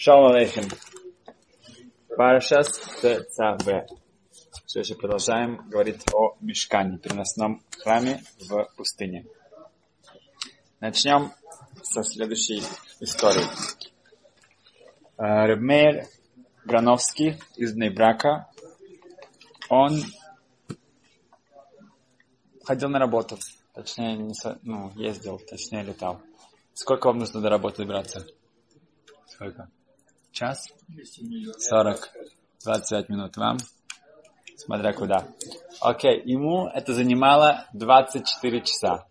Шалом алейхим. Парашас ЦЦВ. Все еще продолжаем говорить о мешкане, переносном храме в пустыне. Начнем со следующей истории. Ребмейр Грановский из Нейбрака, он ходил на работу, точнее, не, ну, ездил, точнее, летал. Сколько вам нужно до работы добраться? Сколько? Час? 40. 25 минут вам. Смотря куда. Окей, ему это занимало 24 часа.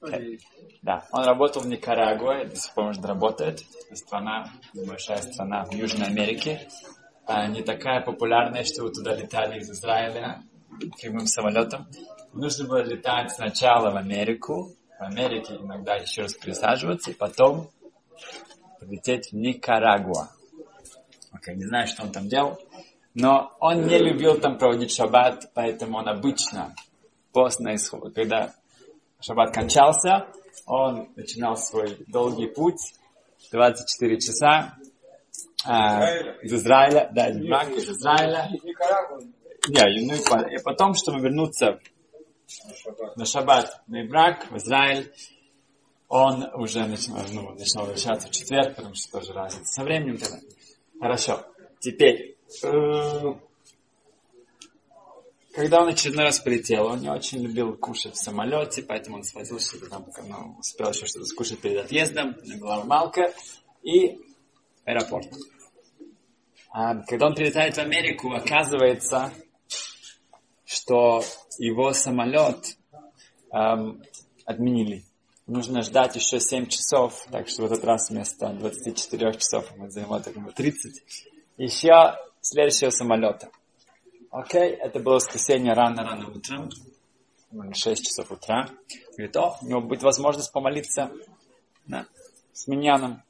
Okay. Да, он работал в Никарагуа, до сих пор, может, работает. Страна, большая страна в Южной Америке. А, не такая популярная, что вы туда летали из Израиля прямым самолетом. Нужно было летать сначала в Америку, в Америке иногда еще раз пересаживаться, и потом полететь в Никарагуа. Окей, okay, не знаю, что он там делал. Но он не любил там проводить шаббат, поэтому он обычно постно исход, когда шаббат кончался, он начинал свой долгий путь, 24 часа, э, из Израиля, да, из Ирака, из Израиля. Не, ну и потом, чтобы вернуться на шаббат на Ибрак, в Израиль, он уже начинал, ну, начинал возвращаться в четверг, потому что тоже разница со временем. Тогда. Хорошо. Теперь, э, когда он очередной раз полетел, он не очень любил кушать в самолете, поэтому он схватил что-то там, ну, успел еще что-то скушать перед отъездом, была малка, и аэропорт. А когда он прилетает в Америку, оказывается, что его самолет эм, отменили. Нужно ждать еще 7 часов, так что в этот раз вместо 24 часов мы займем так 30. Еще следующего самолета. Окей, это было воскресенье рано-рано утром, 6 часов утра. Говорит, о, у него будет возможность помолиться да, с миньяном.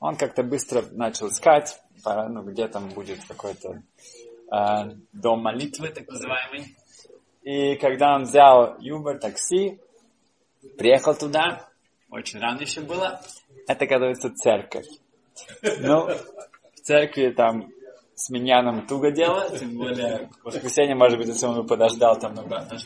Он как-то быстро начал искать, ну, где там будет какой-то э, дом молитвы, так называемый. И когда он взял Uber, такси, приехал туда, очень рано еще было, это, оказывается, церковь. Ну, в церкви там с миньяном туго дело, тем более в воскресенье, может быть, если он бы подождал, там обратно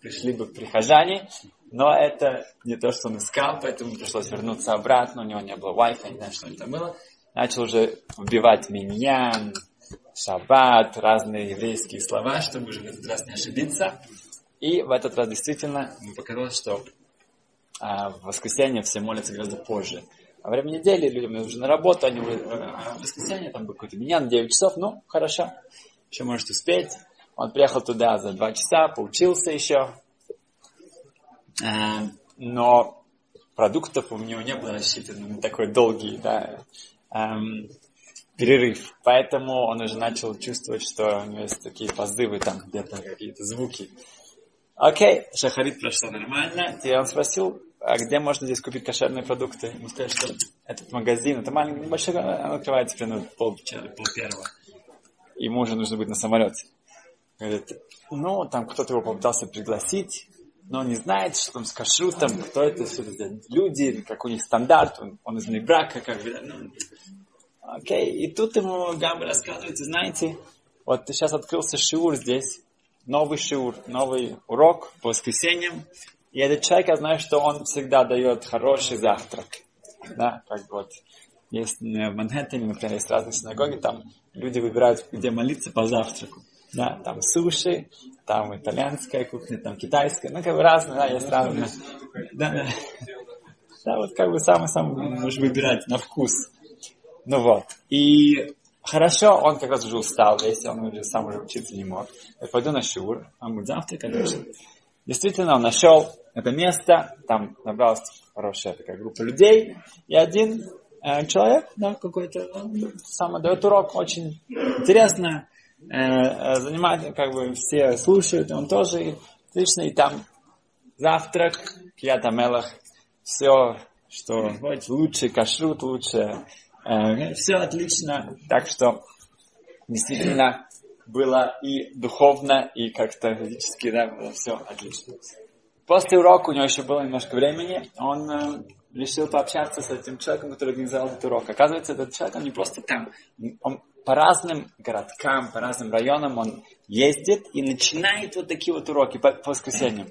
пришли бы прихожане, но это не то, что он искал, поэтому пришлось вернуться обратно, у него не было Wi-Fi, не знаю, что это было. Начал уже вбивать миньян, шаббат, разные еврейские слова, чтобы уже в этот раз не ошибиться. И в этот раз действительно ему показалось, что а, в воскресенье все молятся гораздо позже. Во время недели людям нужно на работу, они а в воскресенье там какой-то меня на 9 часов, ну, хорошо, еще может успеть. Он приехал туда за 2 часа, поучился еще. А, но продуктов у него не было рассчитано на такой долгий, да, эм, перерыв. Поэтому он уже начал чувствовать, что у него есть такие позывы, там где-то какие-то звуки. Окей, шахарит прошло нормально. Теперь он спросил, а где можно здесь купить кошерные продукты? Ему сказали, что этот магазин, это маленький, небольшой, он открывается примерно пол, пол первого. Ему уже нужно быть на самолете. Говорит, ну, там кто-то его попытался пригласить, но он не знает, что там с кашрутом, кто это, все это люди, как у них стандарт, он, он из брака, как бы, ну, Окей, и тут ему Габа рассказывает, знаете, вот сейчас открылся шиур здесь, новый шиур, новый урок по воскресеньям, и этот человек, я знаю, что он всегда дает хороший завтрак. Да, как вот есть в Манхэттене, например, есть разные синагоги, там люди выбирают, где молиться по завтраку. Да, там суши, там итальянская кухня, там китайская, ну, как бы разные, да, есть разные. Да, да. да вот как бы самый-самый можешь выбирать на вкус. Ну вот. И хорошо, он как раз уже устал, если он уже сам уже учиться не мог. Я пойду на шур, он будет завтра. Действительно, он нашел это место, там набралась хорошая такая группа людей, и один э, человек, да, какой-то, он сам дает урок, очень интересно, э, э, занимает, как бы все слушают, он тоже отлично, и там завтрак, кията мелах, все, что вот, лучше кашрут, лучше Э, все отлично, так что действительно было и духовно, и как-то физически, да, было все отлично. После урока у него еще было немножко времени, он э, решил пообщаться с этим человеком, который организовал этот урок. Оказывается, этот человек, он не просто там. Он по разным городкам, по разным районам он ездит и начинает вот такие вот уроки по, по воскресеньям.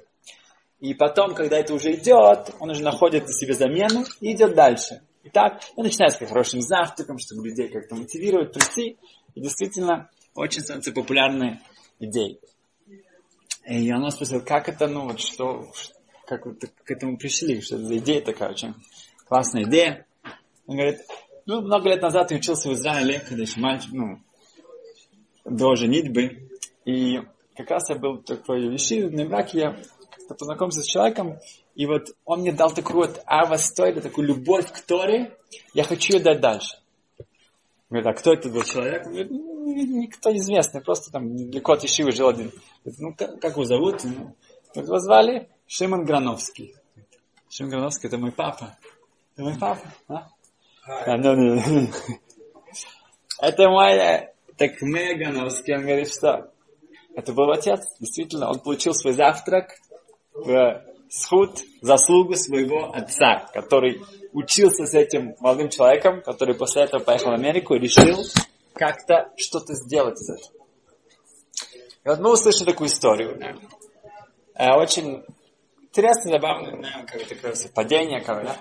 И потом, когда это уже идет, он уже находит себе замену и идет дальше. И так, и начинается с хорошим завтраком, чтобы людей как-то мотивировать, прийти. И действительно, очень становится популярной идеей. И она спросила, как это, ну вот что, как вы к этому пришли, что это за идея такая очень классная идея. Он говорит, ну, много лет назад я учился в Израиле, когда еще мальчик, ну, до женитьбы. И как раз я был такой вещи, браке, я познакомился с человеком, и вот он мне дал такую вот авастойду, такую любовь к Торе, я хочу ее дать дальше. Говорит, а кто это был человек? Говорит, ну, никто известный, просто там недалеко от Ишивы жил один. Ну, как, как его зовут? Ну, его звали Шимон Грановский. Шимон Грановский, это мой папа. Это мой папа, а? А, ну, ну, ну. Это мой, так мы Грановский, он говорит, что это был отец, действительно, он получил свой завтрак в схуд, заслугу своего отца, который учился с этим молодым человеком, который после этого поехал в Америку и решил как-то что-то сделать из этого. И вот мы услышали такую историю. Да. Очень интересно, забавно, как такое совпадение, как, да?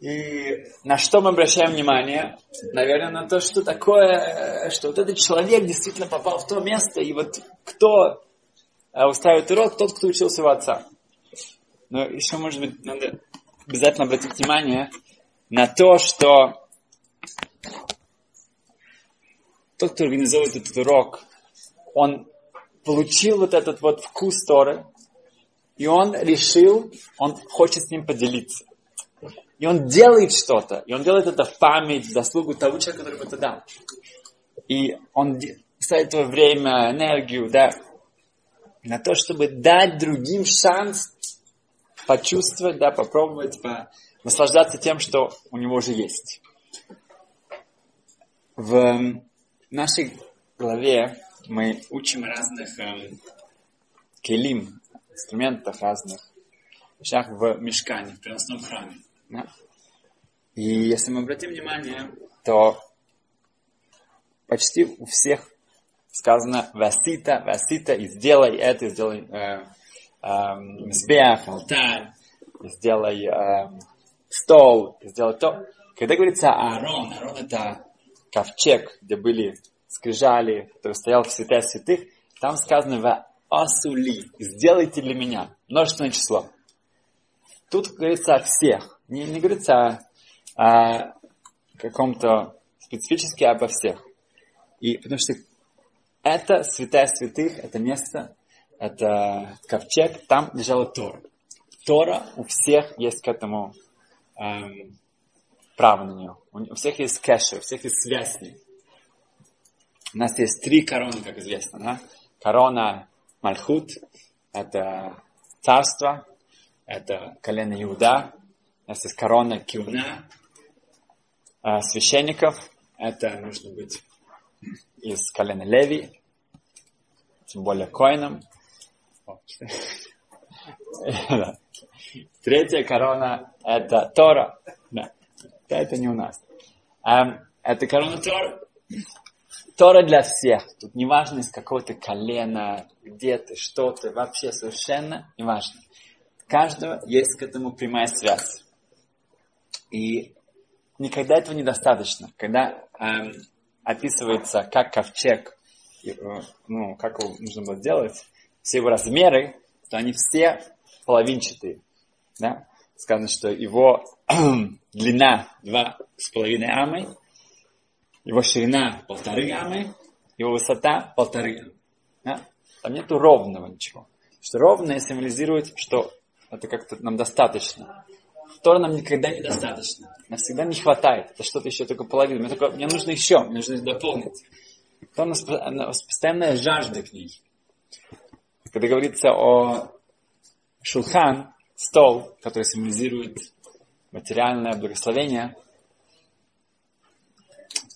И на что мы обращаем внимание? Наверное, на то, что такое, что вот этот человек действительно попал в то место, и вот кто э, устраивает урок, тот, кто учился у отца. Но еще, может быть, надо обязательно обратить внимание на то, что тот, кто организовывает этот урок, он получил вот этот вот вкус Торы, и он решил, он хочет с ним поделиться. И он делает что-то, и он делает это в память, в заслугу того человека, который это дал. И он ставит свое время, энергию, да, на то, чтобы дать другим шанс почувствовать, да, попробовать, по, наслаждаться тем, что у него уже есть. В нашей главе мы учим разных эм, келим, инструментах разных, вещах в мешкане, в переносном храме. Да? И если мы обратим внимание, то почти у всех сказано «васита», «васита» и «сделай это», и «сделай э, э, мизбех», алтарь, и «сделай э, стол», «сделай то». Когда говорится Аарон, Аарон это ковчег, где были скрижали, который стоял в святая святых, там сказано «в асули», «сделайте для меня», множественное число. Тут говорится о всех, не, не говорится о, о каком-то специфически обо всех. И потому что это святая святых, это место, это ковчег, там лежала Тора. Тора у всех есть к этому эм, право на нее. У всех есть кэшер, у всех есть связь. У нас есть три короны, как известно. Да? Корона Мальхут, это царство, это колено Иуда. У нас есть корона Киуна, э, священников, это нужно быть из колена Леви, тем более коином. Третья корона – это Тора. Да. Это не у нас. Эм, это корона Тора. Тора для всех. Тут не важно из какого-то колена, где ты, что ты, вообще совершенно не важно. Каждого есть к этому прямая связь. И никогда этого недостаточно. Когда эм, описывается, как ковчег, э, ну, как его нужно было сделать, все его размеры, то они все половинчатые. Да? Сказано, что его длина два с половиной амы, его ширина полторы амы, его высота полторы амы. Да? Там нету ровного ничего. Что ровное символизирует, что это как-то нам достаточно. Тора нам никогда недостаточно. Нам всегда не хватает. Это что-то еще только половина. Мне, только, мне нужно еще, мне нужно дополнить. То у нас постоянная жажда к ней. Когда говорится о шулхан, стол, который символизирует материальное благословение,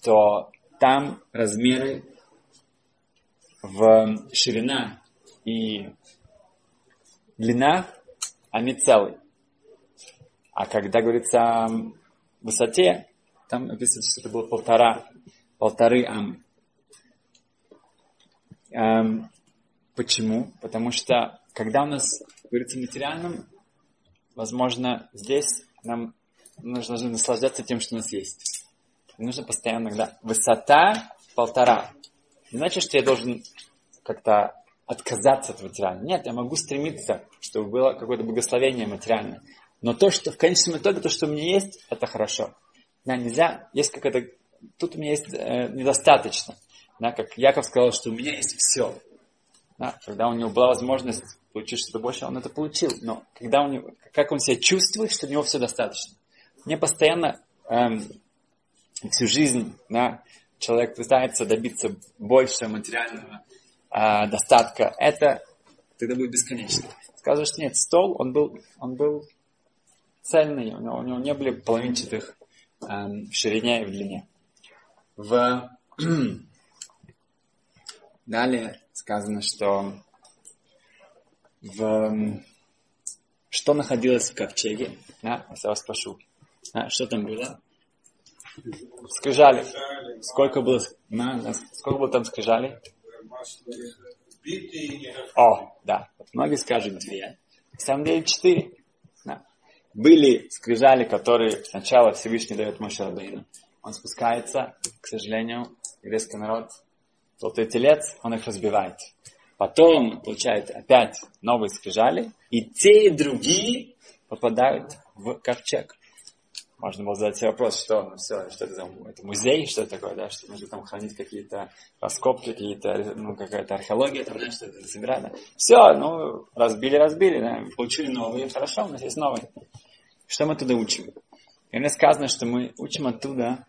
то там размеры в ширина и длина, они целые. А когда говорится о высоте, там написано, что это было полтора, полторы амы. Эм, почему? Потому что когда у нас говорится материальным, возможно, здесь нам нужно наслаждаться тем, что у нас есть. Нужно постоянно, когда высота полтора. Не значит, что я должен как-то отказаться от материального. Нет, я могу стремиться, чтобы было какое-то благословение материальное. Но то, что в конечном итоге, то, что у меня есть, это хорошо. Да, нельзя, есть какая-то, тут у меня есть э, недостаточно. Да, как Яков сказал, что у меня есть все. Да, когда у него была возможность получить что-то больше, он это получил. Но когда у него, как он себя чувствует, что у него все достаточно. Мне постоянно эм, всю жизнь да, человек пытается добиться большего материального э, достатка. Это тогда будет бесконечно. Что нет, стол, он был, он был цельный, у него, у него не были половинчатых э, в ширине и в длине. В... Далее сказано, что в... что находилось в ковчеге. Да? Я вас спрошу. Да, что там было? Скрижали. Сколько было, на, сколько было там скрижали? О, да. Многие скажут две. На самом деле четыре. Да. Были скрижали, которые сначала Всевышний дает Моше Рабейну. Он спускается, к сожалению, еврейский народ, золотой телец, он их разбивает. Потом получает опять новые скрижали, и те и другие попадают в ковчег. Можно было задать себе вопрос, что, все, что это, это музей, что это такое, да, что нужно там хранить какие-то раскопки, какие-то, ну, какая-то археология, там, да, что это собирать, да. Все, ну, разбили, разбили, да, получили новые, хорошо, у нас есть новые. Что мы туда учим? И мне сказано, что мы учим оттуда,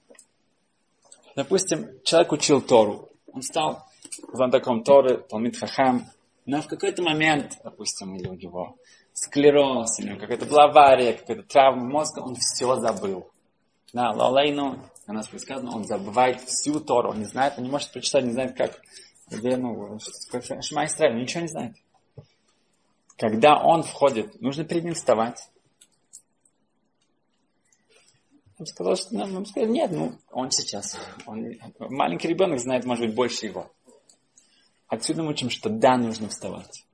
допустим, человек учил Тору, он стал знатоком Торы, Талмит Хахам, но в какой-то момент, допустим, или у него склероз, или какая-то была авария, какая-то травма мозга, он все забыл. Да, Лалейну, у нас предсказано, он забывает всю Тору, он не знает, он не может прочитать, не знает, как, где, ну, Шма Исраиль, ничего не знает. Когда он входит, нужно перед ним вставать. Он сказал, что нам, нам сказали, нет, ну, он сейчас, он, маленький ребенок знает, может быть, больше его. Отсюда мы учим, что да, нужно вставать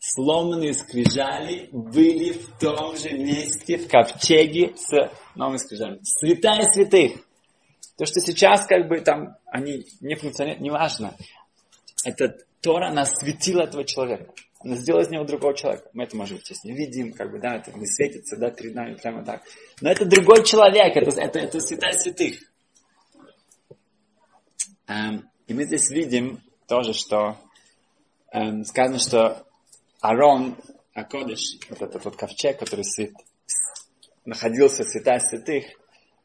сломанные скрижали были в том же месте, в ковчеге с новыми скрижалями. Святая святых. То, что сейчас как бы там они не функционируют, неважно. Это Тора, она светила этого человека. Она сделала из него другого человека. Мы это, может быть, сейчас не видим, как бы, да, это не светится, да, перед нами прямо так. Но это другой человек, это, это, это святая святых. Эм, и мы здесь видим тоже, что эм, сказано, что Арон, Акодыш, вот этот вот ковчег, который свят, находился в святая святых,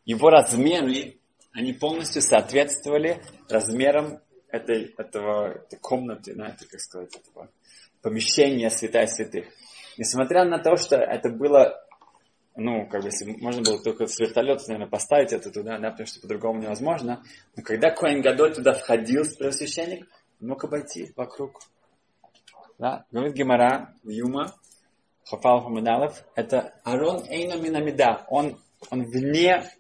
его размеры, они полностью соответствовали размерам этой, этого, этой комнаты, да, это, как сказать, этого помещения святая святых. Несмотря на то, что это было, ну, как бы, если можно было только с вертолета, наверное, поставить это туда, да, потому что по-другому невозможно, но когда Коэн Гадоль туда входил, первосвященник, мог обойти вокруг да, говорит Гемара в Юма, Хафал Хамадалов, это Арон Эйна Минамида, он, он вне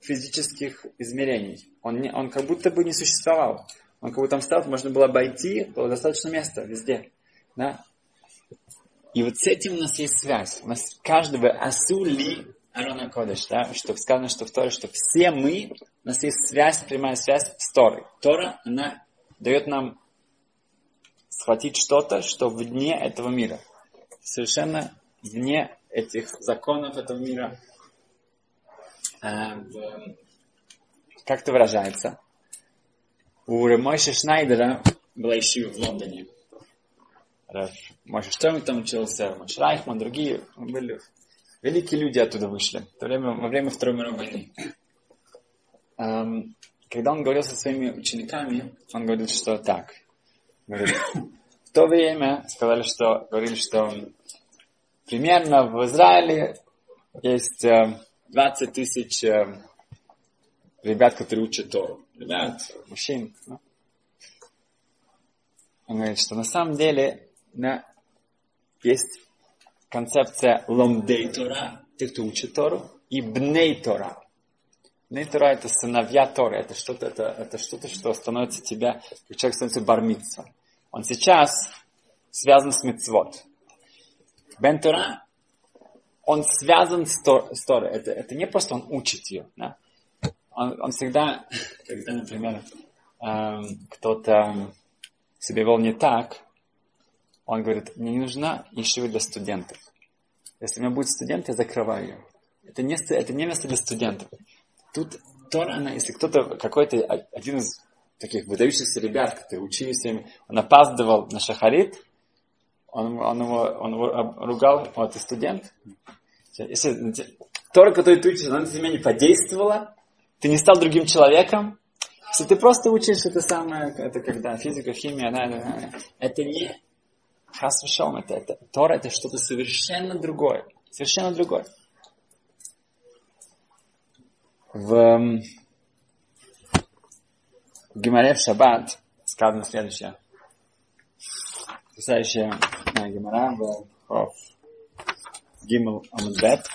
физических измерений. Он, не, он как будто бы не существовал. Он как будто там стал, можно было обойти, было достаточно места везде. Да? И вот с этим у нас есть связь. У нас каждого асули Арона Кодыш, да, что сказано, что в Торе, что все мы, у нас есть связь, прямая связь с Торой. Тора, она дает нам схватить что-то, что вне этого мира. Совершенно вне этих законов этого мира. Эм, как это выражается? У Мойши Шнайдера была еще в Лондоне. Мойши Штормин там учился, Мойши Райхман, другие были великие люди оттуда вышли в то время, во время Второй мировой войны. Когда он говорил со своими учениками, он говорил, что так – Говорит, в то время сказали, что, говорили, что примерно в Израиле есть 20 э, тысяч э, ребят, которые учат Тору. Ребят, мужчин. Он говорит, что на самом деле да, есть концепция ломдей Тора, те, кто учит Тору, и Бней Тора. Бней Тора это сыновья Торы, это что-то, это, это что-то, что становится тебя, как человек становится бармитсва. Он сейчас связан с мецвод. Бен Тора, он связан с, тор, с Торой. Это, это не просто он учит ее. Да? Он, он всегда, когда, например, эм, кто-то себя вел не так, он говорит, мне не нужна ишива для студентов. Если у меня будет студент, я закрываю ее. Это не, это не место для студентов. Тут Тора, она, если кто-то, какой-то один из таких выдающихся ребят, которые учились с ними, он опаздывал на шахарит, он, он, его, он его ругал, вот, ты студент. Если Тора, которую ты учишь, она на тебя не подействовала, ты не стал другим человеком, если ты просто учишь это самое, это когда физика, химия, да, да, да, это не хасвашом, это, это Тора, это что-то совершенно другое. Совершенно другое. В, в Гимаре в Шаббат сказано следующее. Потрясающая Гимара в Хоф Гимл Амудбет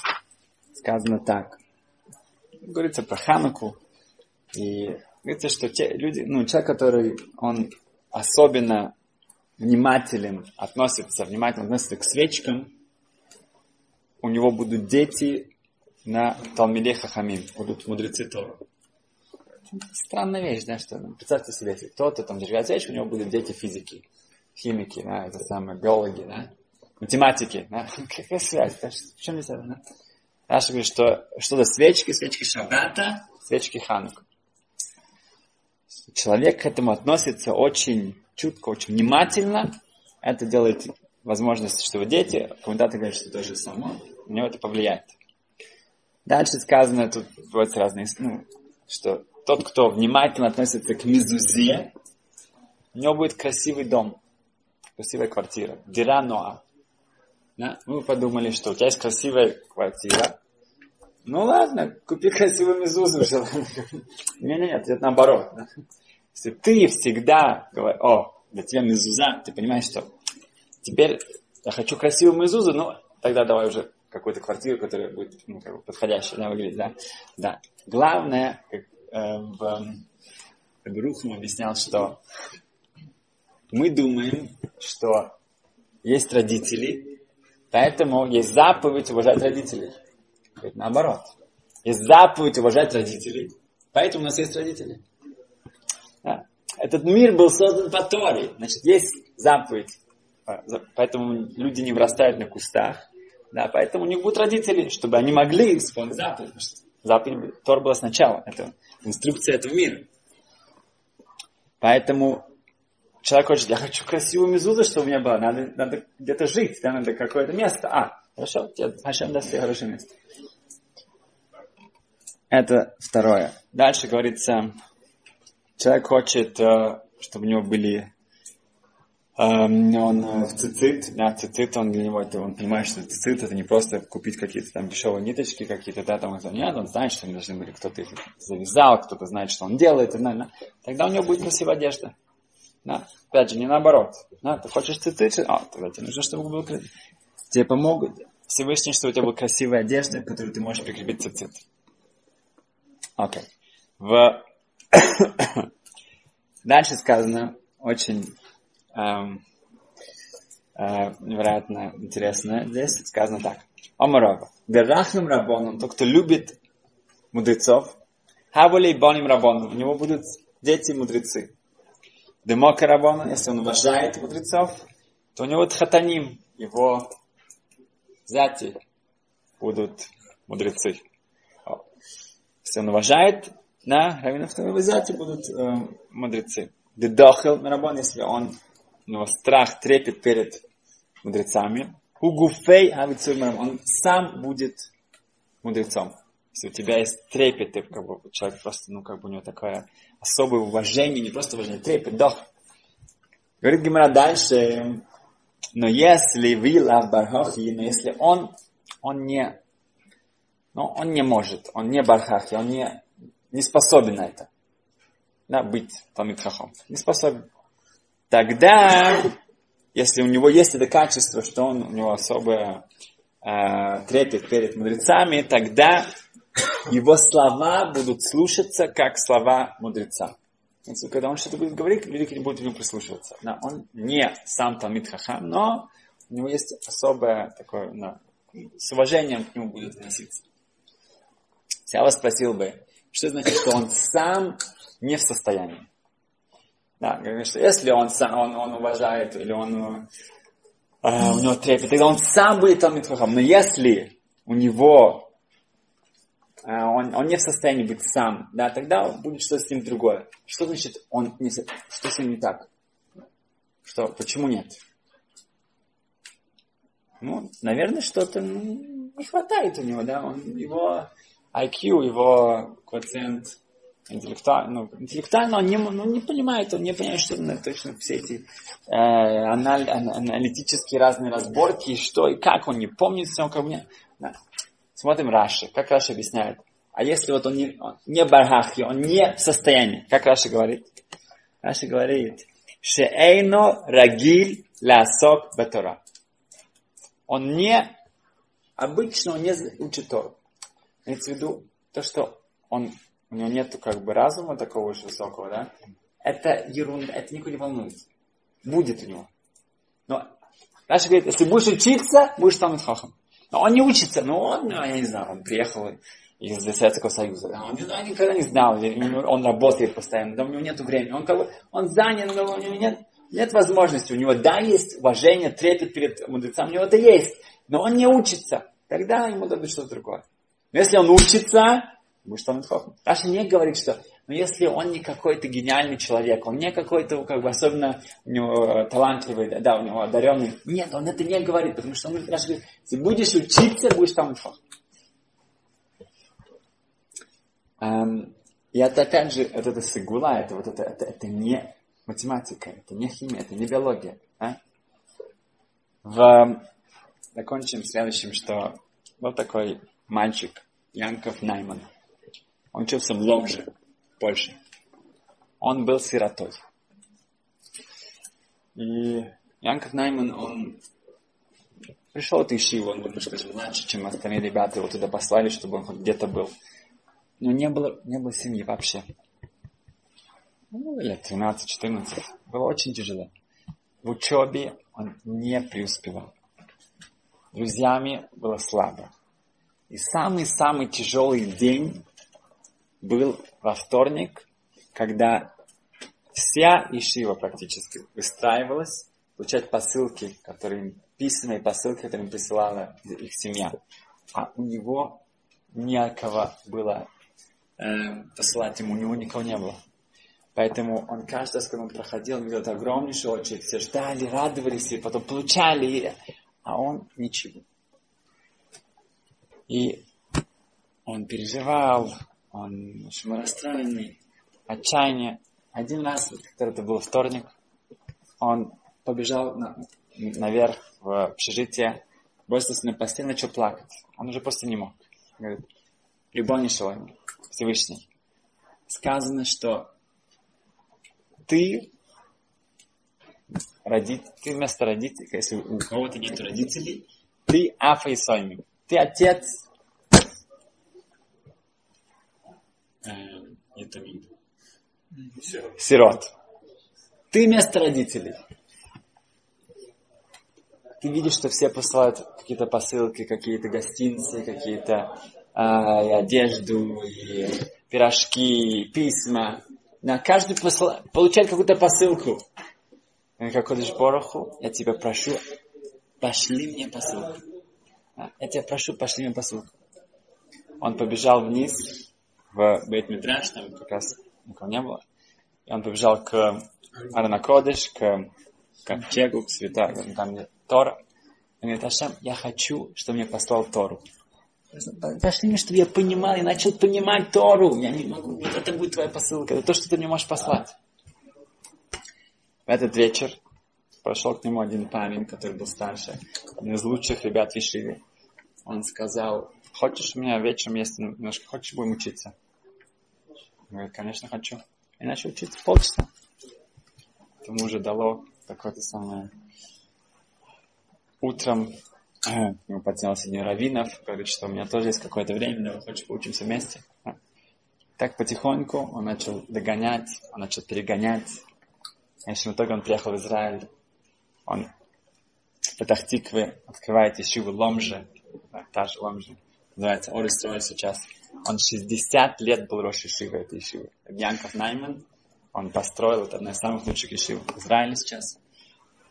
сказано так. Говорится про Хануку. И говорится, что те люди, ну, человек, который, он особенно внимателен относится, внимательно относится к свечкам, у него будут дети на Талмиде Хахамим, будут мудрецы Тору. Странная вещь, да, что представьте себе, если кто-то там зажигает свечку, у него будут дети физики, химики, да, это самое, биологи, да, математики, да, какая связь, да, в чем здесь это, да? Раша говорит, что что-то свечки, свечки Шаббата, свечки Ханука. Человек к этому относится очень чутко, очень внимательно. Это делает возможность, что дети, комментаторы говорят, что то же самое, на него это повлияет. Дальше сказано, тут бывают разные, ну, что тот, кто внимательно относится к мизузе, у него будет красивый дом, красивая квартира. Дира Ноа. Да? Мы подумали, что у тебя есть красивая квартира. Ну ладно, купи красивую мизузу. Не-не-не, это наоборот. Если ты всегда говоришь, о, для тебя мезуза, ты понимаешь, что теперь я хочу красивую мезузу, но тогда давай уже какую-то квартиру, которая будет ну, как бы подходящая, да, выглядеть, да. Да. Главное, как э, в Рухам объяснял, что мы думаем, что есть родители, поэтому есть заповедь уважать родителей. Говорит, наоборот. Есть заповедь уважать родителей, поэтому у нас есть родители. Да. Этот мир был создан по Торе. Значит, есть заповедь. А, поэтому люди не вырастают на кустах. Да, поэтому у них будут родители, чтобы они могли исполнить заповедь. Заповедь Тор была сначала. Это инструкция этого мира. Поэтому человек хочет, я хочу красивую мезузу, чтобы у меня было. Надо, надо где-то жить, да, надо какое-то место. А, хорошо, тебе Хашем даст тебе хорошее место. Это второе. Дальше говорится, человек хочет, э, чтобы у него были он э, в цицит, да, цицит, он для него, это, он понимает, что цицит это не просто купить какие-то там дешевые ниточки какие-то, да, там, нет, он знает, что они должны были, кто-то их завязал, кто-то знает, что он делает, и, да, да. тогда у него будет красивая одежда. Да. Опять же, не наоборот. Да, ты хочешь цицит, а, тогда тебе нужно, чтобы был Тебе помогут Всевышний, чтобы у тебя была красивая одежда, которую ты можешь прикрепить цицит. Окей. В Дальше сказано очень невероятно интересно. Здесь сказано так. Омарова. Гарахным рабоном, тот, кто любит мудрецов, хавулей боним рабоном, у него будут дети мудрецы. Демока рабона, если он уважает мудрецов, то у него тхатаним, его зяти будут мудрецы. Если он уважает на раввинов Тавизати будут э, мудрецы. Дедохел Марабон, если он, у него страх, трепет перед мудрецами. Угуфей он сам будет мудрецом. Если у тебя есть трепет, ты как бы человек просто, ну, как бы у него такое особое уважение, не просто уважение, трепет, дох. Говорит Гимара дальше, но если вила бархахи, но если он, он не, ну, он не может, он не бархахи, он не не способен на это. Да, быть Талмит Хахом. Не способен. Тогда, если у него есть это качество, что он, у него особое э, трепет перед мудрецами, тогда его слова будут слушаться, как слова мудреца. Когда он что-то будет говорить, люди будут ему прислушиваться. Да, он не сам Талмит Хахам, но у него есть особое такое, да, с уважением к нему будет относиться. Я вас спросил бы, что значит, что он сам не в состоянии? Да, говорит, что если он сам, он, он уважает, или он, э, у него трепет, тогда он сам будет Талмит Хахам. Но если у него а, он, он не в состоянии быть сам, да, тогда будет что-то с ним другое. Что значит он не, что с ним не так? Что, почему нет? Ну, наверное, что-то ну, не хватает у него, да, он, его IQ, его коэффициент интеллектуально, ну, интеллектуально он не, ну, не понимает, он не понимает, что точно все эти э, анал, аналитические разные разборки, что и как, он не помнит все, как мне. Да. Смотрим Раши. Как Раши объясняет? А если вот он не, он не барахи, он не в состоянии, как Раши говорит? Раши говорит, шеэйно рагиль лясок батора. Он не, обычно он не учит Тору. Имеется в виду то, что он, у него нет как бы разума такого уж высокого, да? Это ерунда, это никого не волнует. Будет у него. Но Раши говорит, если будешь учиться, будешь там хахам. Но он не учится, но он, ну, я не знаю, он приехал из Советского Союза. Он, он никогда не знал, он работает постоянно, да у него нет времени. Он, как бы, он занят, но у него нет, нет возможности. У него, да, есть уважение, трепет перед мудрецами, у него это есть, но он не учится. Тогда ему дадут что-то другое. Но если он учится, будет что хахам. Раши не говорит, что но если он не какой-то гениальный человек, он не какой-то, как бы, особенно у него э, талантливый, да, у него одаренный, нет, он это не говорит, потому что он говорит, говорит если будешь учиться, будешь там эм, И это опять же, это, это сигула, это, вот это, это, это не математика, это не химия, это не биология. А? В, закончим следующим, что был такой мальчик, Янков Найман. Он учился в Ломже. Польше. Он был сиротой. И Янков Найман, он пришел от Ишива, он был немножко младше, чем остальные ребята, его туда послали, чтобы он хоть где-то был. Но не было, не было семьи вообще. Ну, лет 13-14. Было очень тяжело. В учебе он не преуспевал. Друзьями было слабо. И самый-самый тяжелый день был во вторник, когда вся Ишива практически выстраивалась, получать посылки, которые письменные посылки, которые им присылала их семья. А у него некого было э, посылать ему, у него никого не было. Поэтому он каждый раз, когда он проходил, видел огромнейшую очередь, все ждали, радовались, и потом получали, а он ничего. И он переживал, он очень расстроенный, отчаяние. Один раз, когда это был вторник, он побежал на, наверх в общежитие, бросился на постель, начал плакать. Он уже просто не мог. Говорит, любой Шалами, Всевышний. Сказано, что ты родитель, ты вместо родителей, если у кого-то нет родителей, ты Афа и Сойми. Ты отец это вид. Сирот. Сирот. Ты вместо родителей. Ты видишь, что все посылают какие-то посылки, какие-то гостинцы, какие-то э, одежду, и пирожки, и письма. На каждый посыл... получает какую-то посылку. Как ходишь Бороху, я тебя прошу, пошли мне посылку. Я тебя прошу, пошли мне посылку. Он побежал вниз, в Бейт Мидраш, там как раз никого не было. И он побежал к Арнакодыш, к ковчегу, к свята, там где Тора. Он говорит, Ашем, я хочу, чтобы мне послал Тору. Пошли мне, чтобы я понимал, я начал понимать Тору. Я не могу, вот это будет твоя посылка, это то, что ты мне можешь послать. В этот вечер прошел к нему один парень, который был старше, один из лучших ребят Вишивы. Он сказал, хочешь у меня вечером есть немножко, хочешь будем учиться? Говорит, конечно, хочу. И начал учиться полчаса. Ему уже дало какое-то самое... Утром ему поднялся один раввинов, говорит, что у меня тоже есть какое-то время, давай хочешь поучимся вместе. Так потихоньку он начал догонять, он начал перегонять. В конечном итоге он приехал в Израиль. Он в Патахтикве открывает Ишиву Ломжи, та же Ломжи, называется Орестройль сейчас. Он 60 лет был Рош Ишива этой Ишивы. Янков Найман, он построил, это одна из самых лучших Ишив в Израиле сейчас.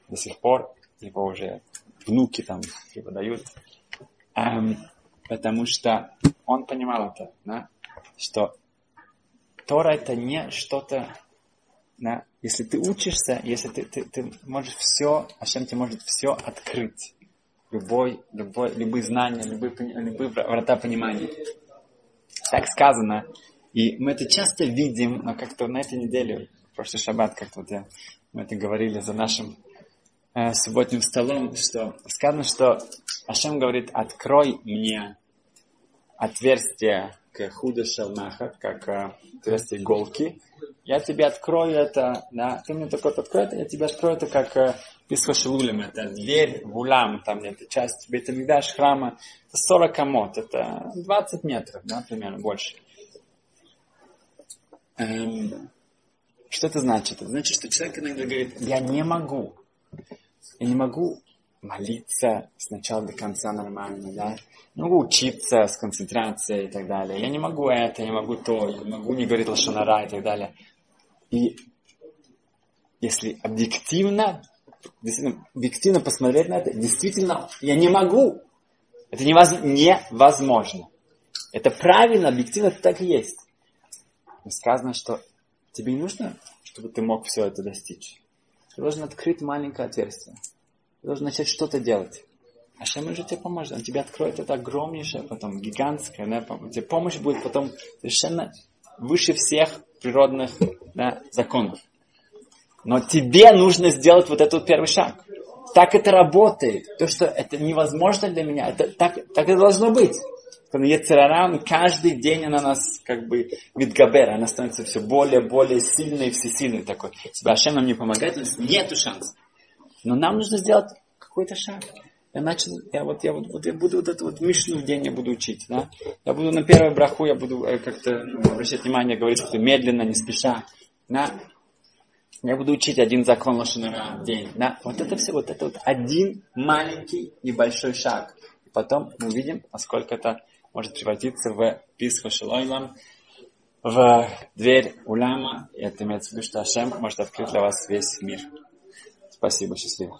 До сих пор его уже внуки там преподают. Эм, потому что он понимал это, да, что Тора это не что-то, да, если ты учишься, если ты, ты, ты можешь все, а чем тебе может все открыть. Любой, любой, любые знания, любые, любые врата понимания. Так сказано. И мы это часто видим, но как-то на этой неделе, в прошлый шаббат, как-то вот я, мы это говорили за нашим э, субботним столом, что сказано, что Ашем говорит, открой мне отверстие к худу шалмаха, как э, отверстие иголки. Я тебе открою это, да, ты мне только открой это, я тебе открою это как э, Писхошелулем, это дверь в улам, там это часть Бетамигдаш храма, это 40 амот, это 20 метров, да, примерно, больше. Эм, что это значит? Это значит, что человек иногда говорит, я не могу, я не могу молиться с начала до конца нормально, да? Не могу учиться с концентрацией и так далее. Я не могу это, я не могу то, я не могу не говорить лошонара и так далее. И если объективно, действительно, объективно посмотреть на это, действительно, я не могу. Это невозможно. Это правильно, объективно так и есть. Но сказано, что тебе не нужно, чтобы ты мог все это достичь. Ты должен открыть маленькое отверстие. Ты должен начать что-то делать. А Шем уже тебе поможет. Он тебе откроет это огромнейшее, потом гигантское. Да, тебе помощь будет потом совершенно выше всех природных да, законов. Но тебе нужно сделать вот этот первый шаг. Так это работает. То, что это невозможно для меня, это так, так это должно быть. Ецерара, каждый день она нас как бы видгабер, она становится все более, более сильной, всесильной такой. Если Ашем нам не помогает, у нас нет шанса. Но нам нужно сделать какой-то шаг. Я начал, я вот, я вот, вот я буду вот эту вот Мишну в день я буду учить, да. Я буду на первую браху, я буду э, как-то ну, обращать внимание, говорить, что медленно, не спеша, да. Я буду учить один закон Лошанара в день, да. Вот это все, вот это вот один маленький небольшой шаг. И потом мы увидим, насколько это может превратиться в Писху Шилойлам, в дверь Уляма. И это имеется в виду, что Ашем может открыть для вас весь мир. Спасибо, счастливо.